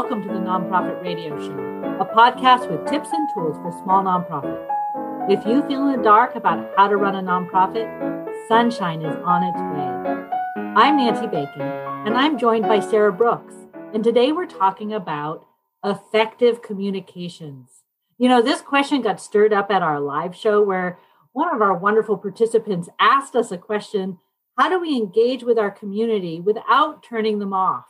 Welcome to the Nonprofit Radio Show, a podcast with tips and tools for small nonprofits. If you feel in the dark about how to run a nonprofit, sunshine is on its way. I'm Nancy Bacon, and I'm joined by Sarah Brooks. And today we're talking about effective communications. You know, this question got stirred up at our live show where one of our wonderful participants asked us a question How do we engage with our community without turning them off?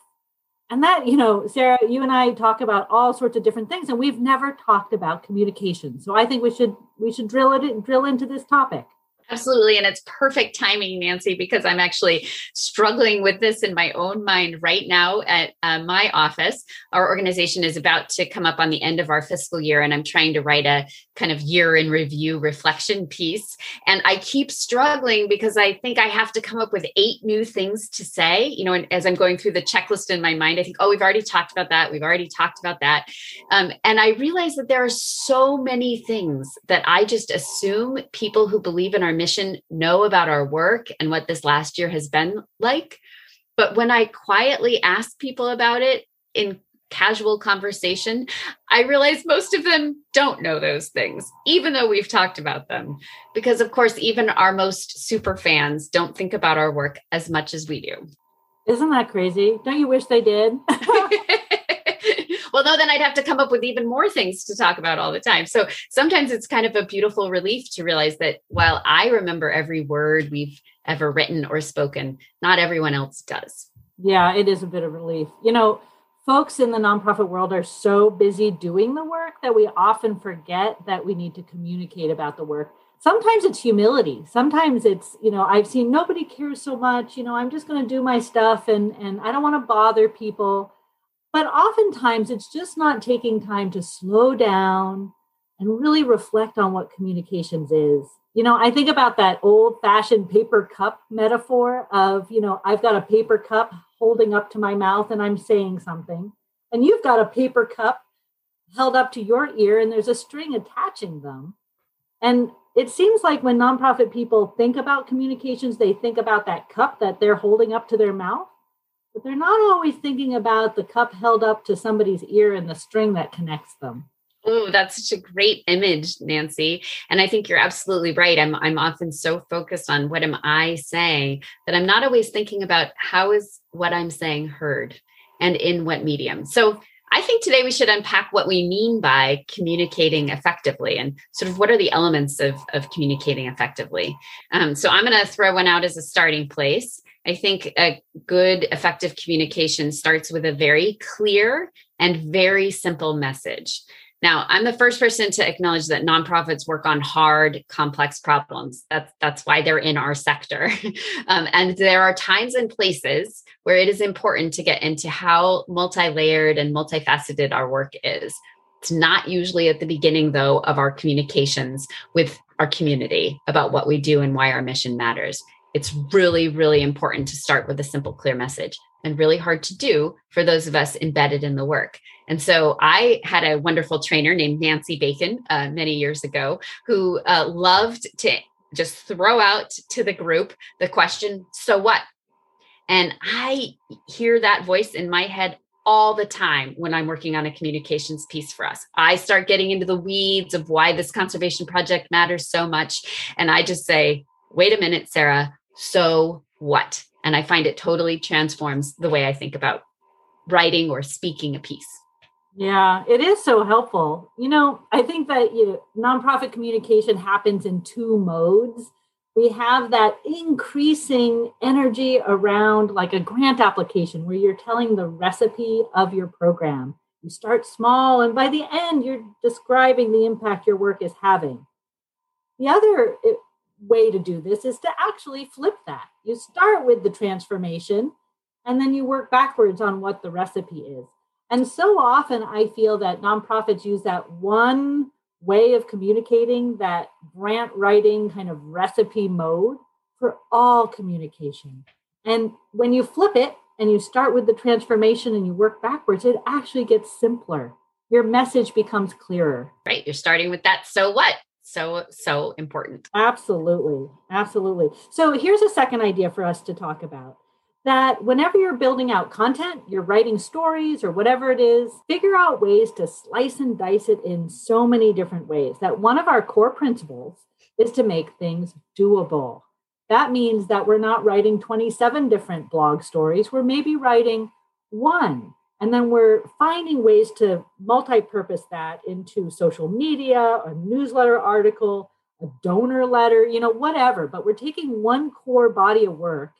And that, you know, Sarah, you and I talk about all sorts of different things, and we've never talked about communication. So I think we should we should drill it drill into this topic. Absolutely. And it's perfect timing, Nancy, because I'm actually struggling with this in my own mind right now at uh, my office. Our organization is about to come up on the end of our fiscal year, and I'm trying to write a kind of year in review reflection piece. And I keep struggling because I think I have to come up with eight new things to say. You know, and as I'm going through the checklist in my mind, I think, oh, we've already talked about that. We've already talked about that. Um, and I realize that there are so many things that I just assume people who believe in our mission know about our work and what this last year has been like. But when I quietly ask people about it in casual conversation, I realize most of them don't know those things, even though we've talked about them. Because, of course, even our most super fans don't think about our work as much as we do. Isn't that crazy? Don't you wish they did? well, no, then I'd have to come up with even more things to talk about all the time. So sometimes it's kind of a beautiful relief to realize that while I remember every word we've ever written or spoken, not everyone else does. Yeah, it is a bit of relief. You know, folks in the nonprofit world are so busy doing the work that we often forget that we need to communicate about the work. Sometimes it's humility. Sometimes it's, you know, I've seen nobody cares so much, you know, I'm just going to do my stuff and and I don't want to bother people but oftentimes it's just not taking time to slow down and really reflect on what communications is. You know, I think about that old fashioned paper cup metaphor of, you know, I've got a paper cup holding up to my mouth and I'm saying something, and you've got a paper cup held up to your ear and there's a string attaching them. And it seems like when nonprofit people think about communications, they think about that cup that they're holding up to their mouth but they're not always thinking about the cup held up to somebody's ear and the string that connects them. Oh, that's such a great image, Nancy. And I think you're absolutely right. I'm I'm often so focused on what am I saying that I'm not always thinking about how is what I'm saying heard and in what medium. So I think today we should unpack what we mean by communicating effectively and sort of what are the elements of, of communicating effectively. Um, so I'm going to throw one out as a starting place. I think a good, effective communication starts with a very clear and very simple message. Now, I'm the first person to acknowledge that nonprofits work on hard, complex problems. That's that's why they're in our sector, um, and there are times and places where it is important to get into how multi-layered and multifaceted our work is. It's not usually at the beginning, though, of our communications with our community about what we do and why our mission matters it's really, really important to start with a simple, clear message and really hard to do for those of us embedded in the work. And so I had a wonderful trainer named Nancy Bacon uh, many years ago who uh, loved to just throw out to the group the question, So what? And I hear that voice in my head all the time when I'm working on a communications piece for us. I start getting into the weeds of why this conservation project matters so much. And I just say, wait a minute, Sarah, so what? And I find it totally transforms the way I think about writing or speaking a piece. Yeah, it is so helpful. You know, I think that you know, nonprofit communication happens in two modes. We have that increasing energy around like a grant application where you're telling the recipe of your program. You start small, and by the end, you're describing the impact your work is having. The other way to do this is to actually flip that. You start with the transformation and then you work backwards on what the recipe is. And so often I feel that nonprofits use that one way of communicating, that grant writing kind of recipe mode for all communication. And when you flip it and you start with the transformation and you work backwards, it actually gets simpler. Your message becomes clearer. Right. You're starting with that. So what? So so important absolutely absolutely so here's a second idea for us to talk about that whenever you're building out content, you're writing stories or whatever it is, figure out ways to slice and dice it in so many different ways. That one of our core principles is to make things doable. That means that we're not writing 27 different blog stories, we're maybe writing one. And then we're finding ways to multi purpose that into social media, a newsletter article, a donor letter, you know, whatever. But we're taking one core body of work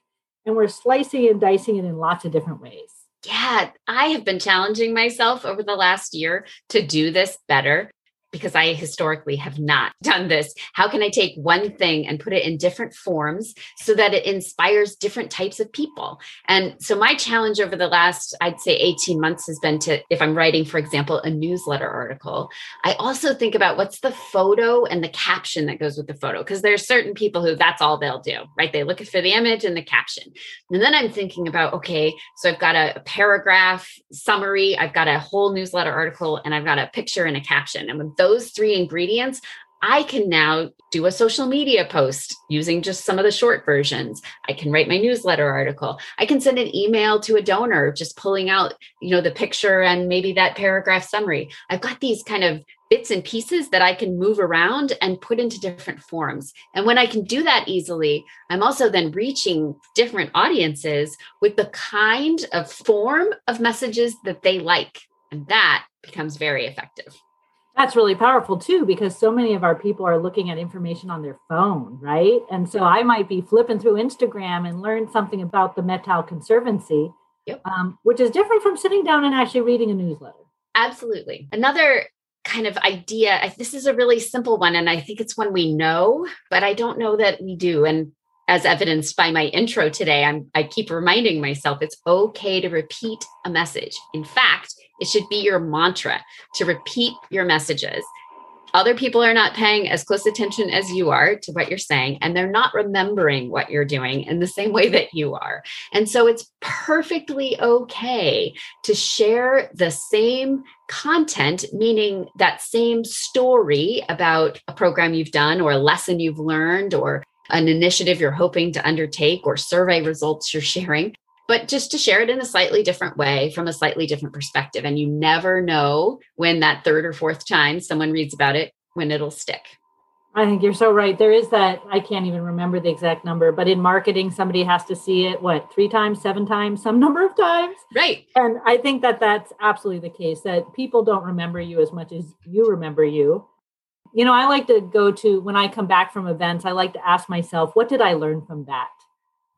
and we're slicing and dicing it in lots of different ways. Yeah, I have been challenging myself over the last year to do this better because I historically have not done this. How can I take one thing and put it in different forms so that it inspires different types of people? And so, my challenge over the last, I'd say, 18 months has been to, if I'm writing, for example, a newsletter article, I also think about what's the photo and the caption that goes with the photo. Because there's certain people who that's all they'll do, right? They look for the image and the caption. And then I'm thinking about, okay, so I've got a, paragraph summary, I've got a whole newsletter article, and I've got a picture and a caption. And those three ingredients, I can now do a social media post using just some of the short versions. I can write my newsletter article. I can send an email to a donor just pulling out, you know, the picture and maybe that paragraph summary. I've got these kind of bits and pieces that I can move around and put into different forms. And when I can do that easily, I'm also then reaching different audiences with the kind of form of messages that they like. And that becomes very effective. That's really powerful too, because so many of our people are looking at information on their phone, right? And so I might be flipping through Instagram and learn something about the Methow Conservancy, yep. um, which is different from sitting down and actually reading a newsletter. Absolutely. Another kind of idea, this is a really simple one, and I think it's one we know, but I don't know that we do. And as evidenced by my intro today, I'm, I keep reminding myself it's okay to repeat a message. In fact, it should be your mantra to repeat your messages. Other people are not paying as close attention as you are to what you're saying, and they're not remembering what you're doing in the same way that you are. And so it's perfectly okay to share the same content, meaning that same story about a program you've done or a lesson you've learned or an initiative you're hoping to undertake or survey results you're sharing but just to share it in a slightly different way from a slightly different perspective. And you never know when that third or fourth time someone reads about it, when it'll stick. I think you're so right. There is that, I can't even remember the exact number, but in marketing, somebody has to see it, what, three times, seven times, some number of times? Right. And I think that that's absolutely the case, that people don't remember you as much as you remember you. You know, I like to go to, when I come back from events, I like to ask myself, what did I learn from that?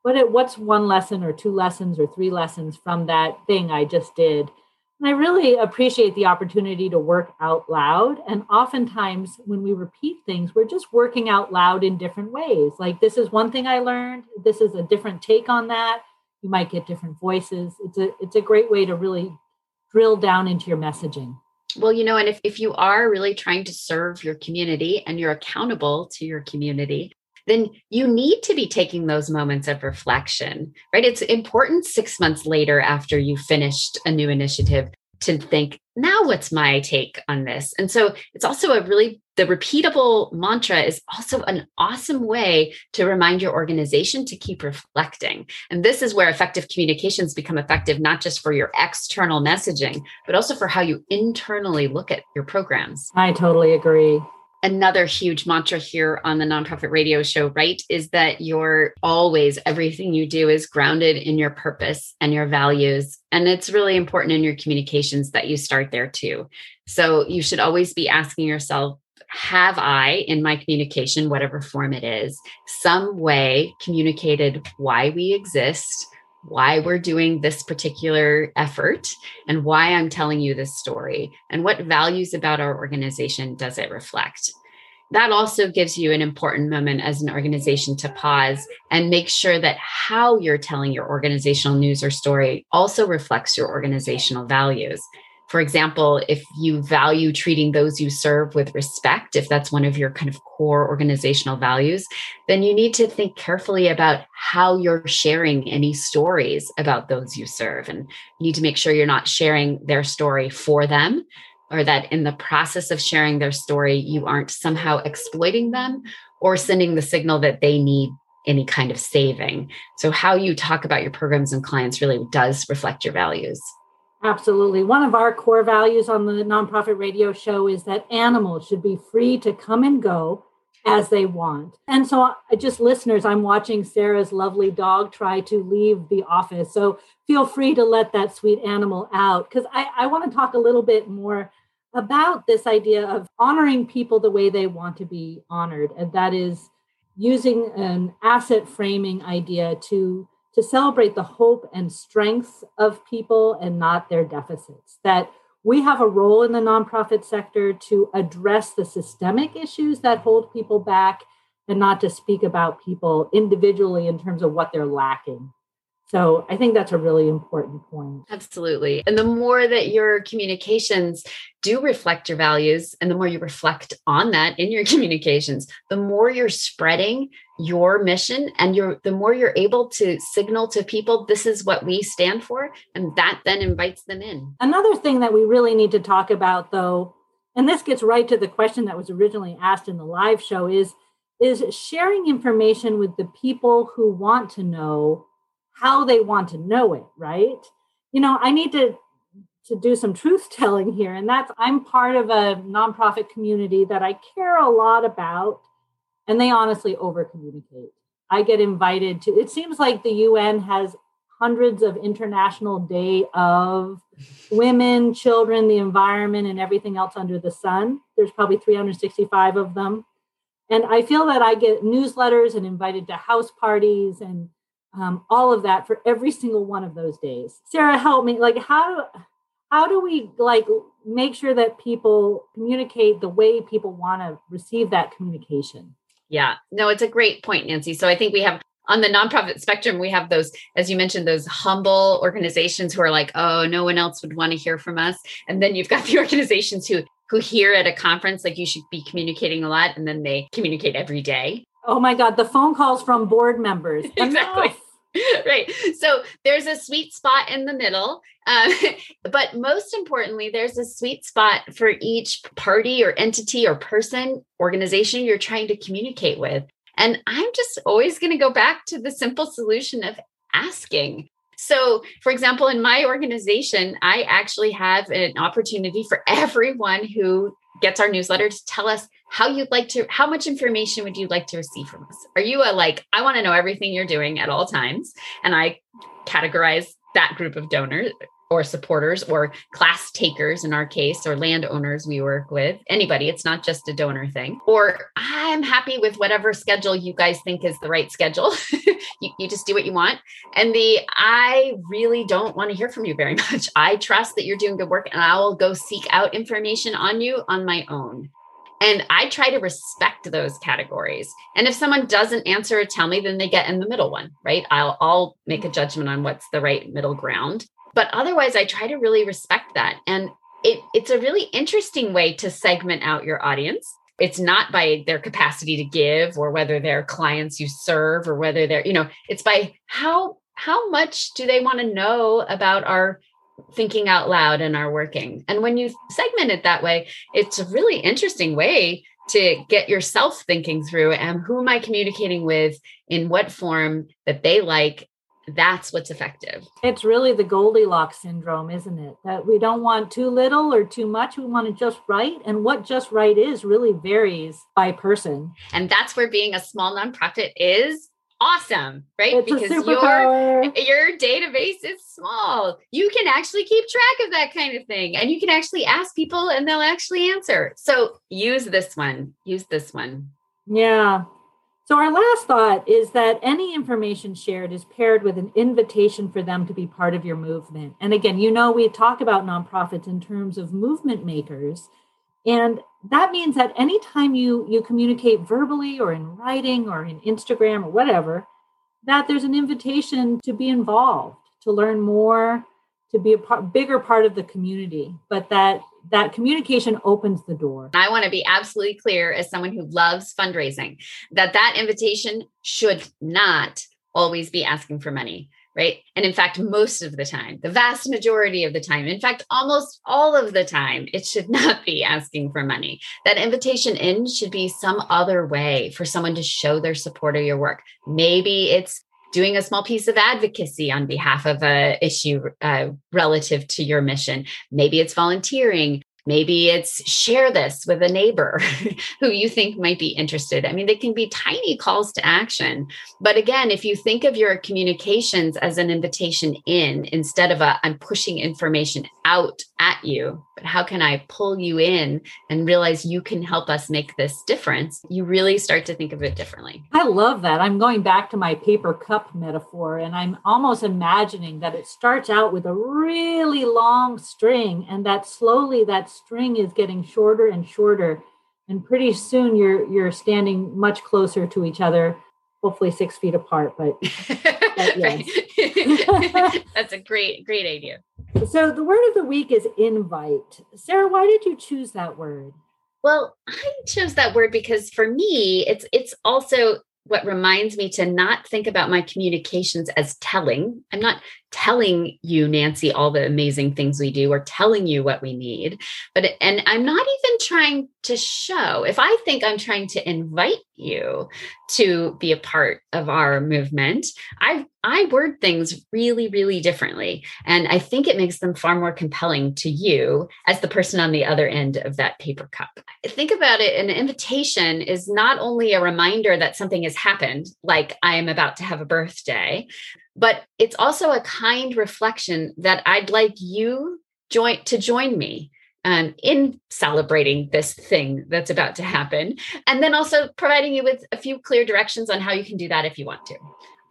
what it, what's one lesson or two lessons or three lessons from that thing I just did? And I really appreciate the opportunity to work out loud. And oftentimes, when we repeat things, we're just working out loud in different ways. Like, this is one thing I learned. This is a different take on that. You might get different voices. It's a it's a great way to really drill down into your messaging. Well, you know, and if, if you are really trying to serve your community and you're accountable to your community, then you need to be taking those moments of reflection, right? It's important six months later after you finished a new initiative to think, now what's my take on this? And so it's also a really, the repeatable mantra is also an awesome way to remind your organization to keep reflecting. And this is where effective communications become effective, not just for your external messaging, but also for how you internally look at your programs. I totally agree another huge mantra here on the nonprofit radio show, right? Is that you're always, everything you do is grounded in your purpose and your values. And it's really important in your communications that you start there too. So you should always be asking yourself, have I, in my communication, whatever form it is, some way communicated why we exist? Why we're doing this particular effort and why I'm telling you this story and what values about our organization does it reflect. That also gives you an important moment as an organization to pause and make sure that how you're telling your organizational news or story also reflects your organizational values for example, if you value treating those you serve with respect, if that's one of your kind of core organizational values, then you need to think carefully about how you're sharing any stories about those you serve. And you need to make sure you're not sharing their story for them, or that in the process of sharing their story, you aren't somehow exploiting them or sending the signal that they need any kind of saving. So, how you talk about your programs and clients really does reflect your values. Absolutely. One of our core values on the nonprofit radio show is that animals should be free to come and go as they want. And so, uh, just listeners, I'm watching Sarah's lovely dog try to leave the office. So, feel free to let that sweet animal out because I, I want to talk a little bit more about this idea of honoring people the way they want to be honored. And that is using an asset framing idea to to celebrate the hope and strengths of people and not their deficits. That we have a role in the nonprofit sector to address the systemic issues that hold people back and not to speak about people individually in terms of what they're lacking so I think that's a really important point. Absolutely. And the more that your communications do reflect your values and the more you reflect on that in your communications, the more you're spreading your mission and you're the more you're able to signal to people this is what we stand for and that then invites them in. Another thing that we really need to talk about though, and this gets right to the question that was originally asked in the live show is is sharing information with the people who want to know how they want to know it, right? You know, I need to to do some truth telling here and that's I'm part of a nonprofit community that I care a lot about and they honestly over communicate. I get invited to it seems like the UN has hundreds of international day of women, children, the environment and everything else under the sun. There's probably 365 of them. And I feel that I get newsletters and invited to house parties and um, all of that for every single one of those days. Sarah, help me. Like, how how do we like make sure that people communicate the way people want to receive that communication? Yeah, no, it's a great point, Nancy. So I think we have on the nonprofit spectrum, we have those, as you mentioned, those humble organizations who are like, oh, no one else would want to hear from us. And then you've got the organizations who who hear at a conference like you should be communicating a lot and then they communicate every day Oh my God, the phone calls from board members. exactly. right. So there's a sweet spot in the middle. Uh, but most importantly, there's a sweet spot for each party or entity or person, organization you're trying to communicate with. And I'm just always going to go back to the simple solution of asking. So, for example, in my organization, I actually have an opportunity for everyone who gets our newsletter to tell us how you'd like to how much information would you like to receive from us? Are you a like i want to know everything you're doing at all times and i categorize that group of donors or supporters or class takers in our case or landowners we work with anybody it's not just a donor thing. Or i'm happy with whatever schedule you guys think is the right schedule. You, you just do what you want. And the i really don't want to hear from you very much. I trust that you're doing good work and i will go seek out information on you on my own and I try to respect those categories. And if someone doesn't answer or tell me, then they get in the middle one, right? I'll, I'll make a judgment on what's the right middle ground. But otherwise, I try to really respect that. And it, it's a really interesting way to segment out your audience. It's not by their capacity to give or whether they're clients you serve or whether they're, you know, it's by how how much do they want to know about our thinking out loud and our working. And when you segment it that way, it's a really interesting way to get yourself thinking through and who am I communicating with in what form that they like that's what's effective. It's really the Goldilocks syndrome, isn't it? That we don't want too little or too much. We want it just right. And what just right is really varies by person. And that's where being a small nonprofit is awesome, right? It's because your your database is small. You can actually keep track of that kind of thing and you can actually ask people and they'll actually answer. So use this one. Use this one. Yeah. So, our last thought is that any information shared is paired with an invitation for them to be part of your movement. And again, you know, we talk about nonprofits in terms of movement makers. And that means that anytime you, you communicate verbally or in writing or in Instagram or whatever, that there's an invitation to be involved, to learn more, to be a part, bigger part of the community, but that that communication opens the door. I want to be absolutely clear as someone who loves fundraising that that invitation should not always be asking for money. Right? And in fact, most of the time, the vast majority of the time, in fact, almost all of the time, it should not be asking for money. That invitation in should be some other way for someone to show their support of your work. Maybe it's doing a small piece of advocacy on behalf of a issue uh, relative to your mission maybe it's volunteering Maybe it's share this with a neighbor who you think might be interested. I mean, they can be tiny calls to action. But again, if you think of your communications as an invitation in instead of a I'm pushing information out at you, but how can I pull you in and realize you can help us make this difference? You really start to think of it differently. I love that. I'm going back to my paper cup metaphor, and I'm almost imagining that it starts out with a really long string, and that slowly that string is getting shorter and shorter. And pretty soon you're you're standing much closer to each other, hopefully six feet apart. But, but yes. that's a great, great idea. So the word of the week is invite. Sarah, why did you choose that word? Well, I chose that word because for me, it's it's also what reminds me to not think about my communications as telling. I'm not telling you nancy all the amazing things we do. Or telling you what we need. But and i'm not even trying to show. If i think i'm trying to invite you to be a part of our movement i i word things really really differently. And i think it makes them far more compelling to you as the person on the other end of that paper cup. Think about it. An invitation is not only a reminder that something has happened like i am about to have a birthday but it's also a kind reflection that I'd like you join to join me um, in celebrating this thing that's about to happen, and then also providing you with a few clear directions on how you can do that if you want to.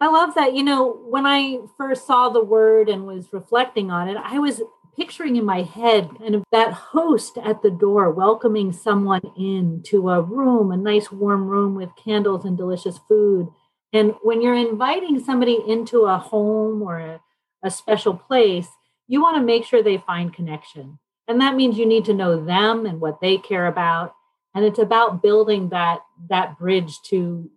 I love that. You know, when I first saw the word and was reflecting on it, I was picturing in my head kind of that host at the door welcoming someone in to a room, a nice warm room with candles and delicious food and when you're inviting somebody into a home or a, a special place, you want to make sure they find connection. And that means you need to know them and what they care about. And it's about building that that bridge to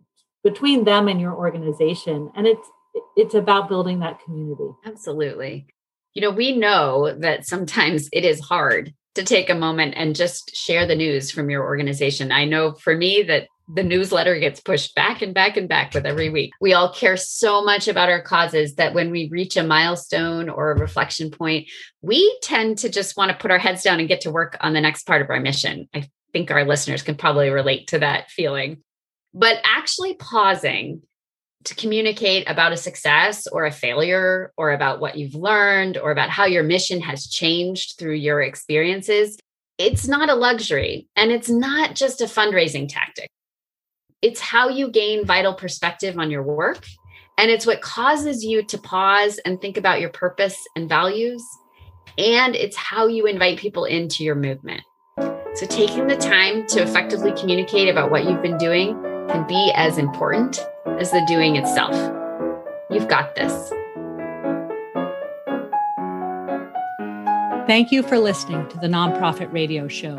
between them and your organization. And it's it's about building that community. Absolutely. You know, we know that sometimes it is hard to take a moment and just share the news from your organization. I know for me that the newsletter gets pushed back and back and back with every week. We all care so much about our causes that when we reach a milestone or a reflection point, we tend to just want to put our heads down and get to work on the next part of our mission. I think our listeners can probably relate to that feeling. But actually pausing to communicate about a success or a failure or about what you've learned or about how your mission has changed through your experiences, it's not a luxury and it's not just a fundraising tactic it's how you gain vital perspective on your work. And it's what causes you to pause and think about your purpose and values. And it's how you invite people into your movement. So, taking the time to effectively communicate about what you've been doing can be as important as the doing itself. You've got this. Thank you for listening to the Nonprofit Radio Show.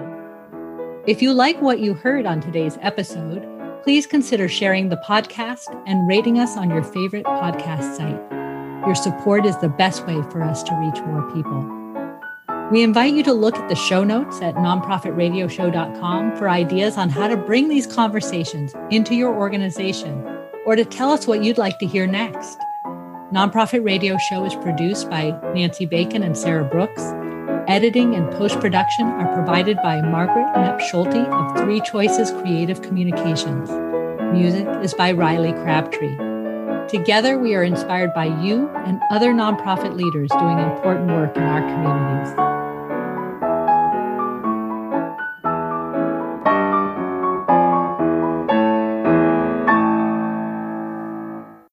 If you like what you heard on today's episode, please consider sharing the podcast and rating us on your favorite podcast site. Your support is the best way for us to reach more people. We invite you to look at the show notes at nonprofitradioshow.com for ideas on how to bring these conversations into your organization or to tell us what you'd like to hear next. Nonprofit Radio Show is produced by Nancy Bacon and Sarah Brooks. Editing and post production are provided by Margaret Knepp Schulte of Three Choices Creative Communications. Music is by Riley Crabtree. Together, we are inspired by you and other nonprofit leaders doing important work in our communities.